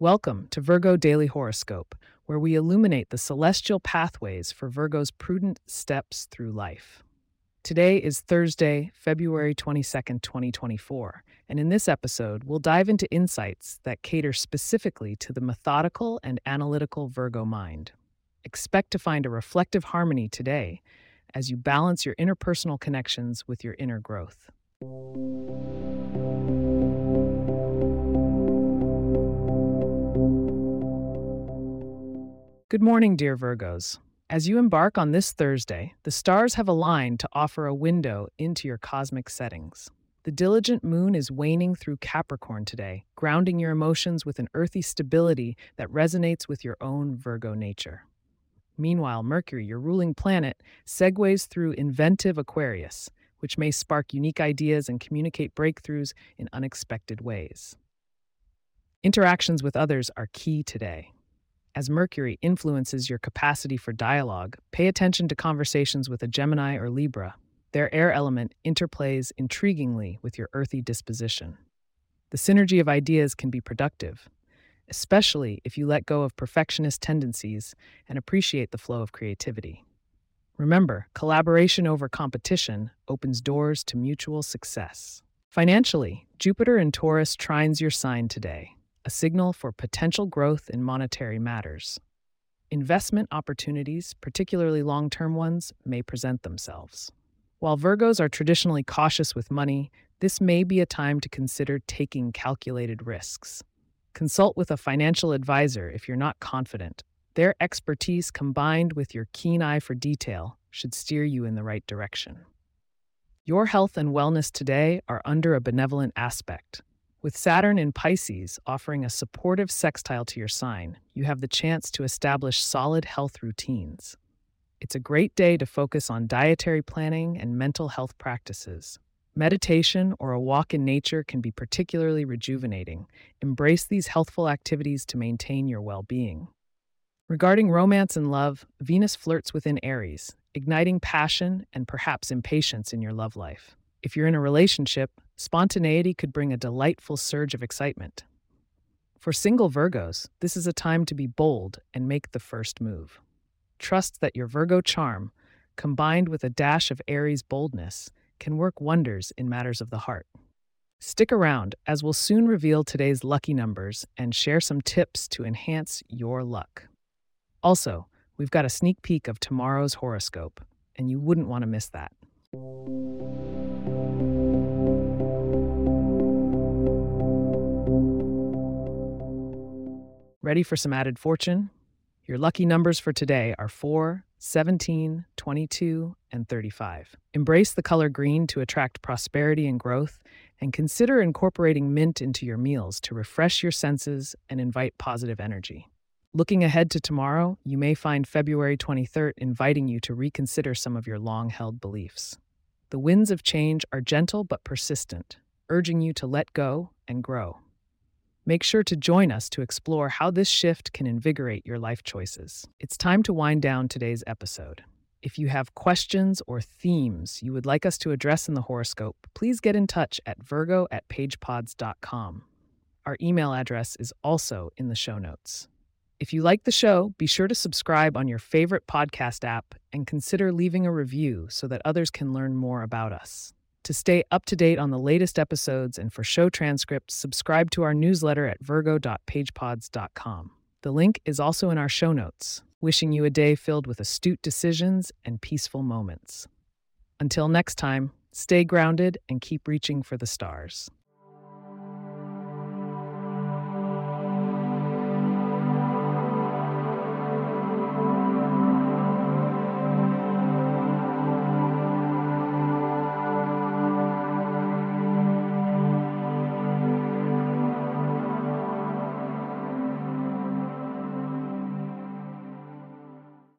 Welcome to Virgo Daily Horoscope, where we illuminate the celestial pathways for Virgo's prudent steps through life. Today is Thursday, February 22nd, 2024, and in this episode, we'll dive into insights that cater specifically to the methodical and analytical Virgo mind. Expect to find a reflective harmony today as you balance your interpersonal connections with your inner growth. Good morning, dear Virgos. As you embark on this Thursday, the stars have aligned to offer a window into your cosmic settings. The diligent moon is waning through Capricorn today, grounding your emotions with an earthy stability that resonates with your own Virgo nature. Meanwhile, Mercury, your ruling planet, segues through inventive Aquarius, which may spark unique ideas and communicate breakthroughs in unexpected ways. Interactions with others are key today. As Mercury influences your capacity for dialogue, pay attention to conversations with a Gemini or Libra. Their air element interplays intriguingly with your earthy disposition. The synergy of ideas can be productive, especially if you let go of perfectionist tendencies and appreciate the flow of creativity. Remember, collaboration over competition opens doors to mutual success. Financially, Jupiter in Taurus trines your sign today a signal for potential growth in monetary matters. Investment opportunities, particularly long term ones, may present themselves. While Virgos are traditionally cautious with money, this may be a time to consider taking calculated risks. Consult with a financial advisor if you're not confident. Their expertise combined with your keen eye for detail should steer you in the right direction. Your health and wellness today are under a benevolent aspect. With Saturn in Pisces offering a supportive sextile to your sign, you have the chance to establish solid health routines. It's a great day to focus on dietary planning and mental health practices. Meditation or a walk in nature can be particularly rejuvenating. Embrace these healthful activities to maintain your well being. Regarding romance and love, Venus flirts within Aries, igniting passion and perhaps impatience in your love life. If you're in a relationship, spontaneity could bring a delightful surge of excitement. For single Virgos, this is a time to be bold and make the first move. Trust that your Virgo charm, combined with a dash of Aries boldness, can work wonders in matters of the heart. Stick around, as we'll soon reveal today's lucky numbers and share some tips to enhance your luck. Also, we've got a sneak peek of tomorrow's horoscope, and you wouldn't want to miss that. Ready for some added fortune? Your lucky numbers for today are 4, 17, 22, and 35. Embrace the color green to attract prosperity and growth, and consider incorporating mint into your meals to refresh your senses and invite positive energy. Looking ahead to tomorrow, you may find February 23rd inviting you to reconsider some of your long held beliefs. The winds of change are gentle but persistent, urging you to let go and grow. Make sure to join us to explore how this shift can invigorate your life choices. It's time to wind down today's episode. If you have questions or themes you would like us to address in the horoscope, please get in touch at virgo at pagepods.com. Our email address is also in the show notes. If you like the show, be sure to subscribe on your favorite podcast app and consider leaving a review so that others can learn more about us. To stay up to date on the latest episodes and for show transcripts, subscribe to our newsletter at virgo.pagepods.com. The link is also in our show notes. Wishing you a day filled with astute decisions and peaceful moments. Until next time, stay grounded and keep reaching for the stars.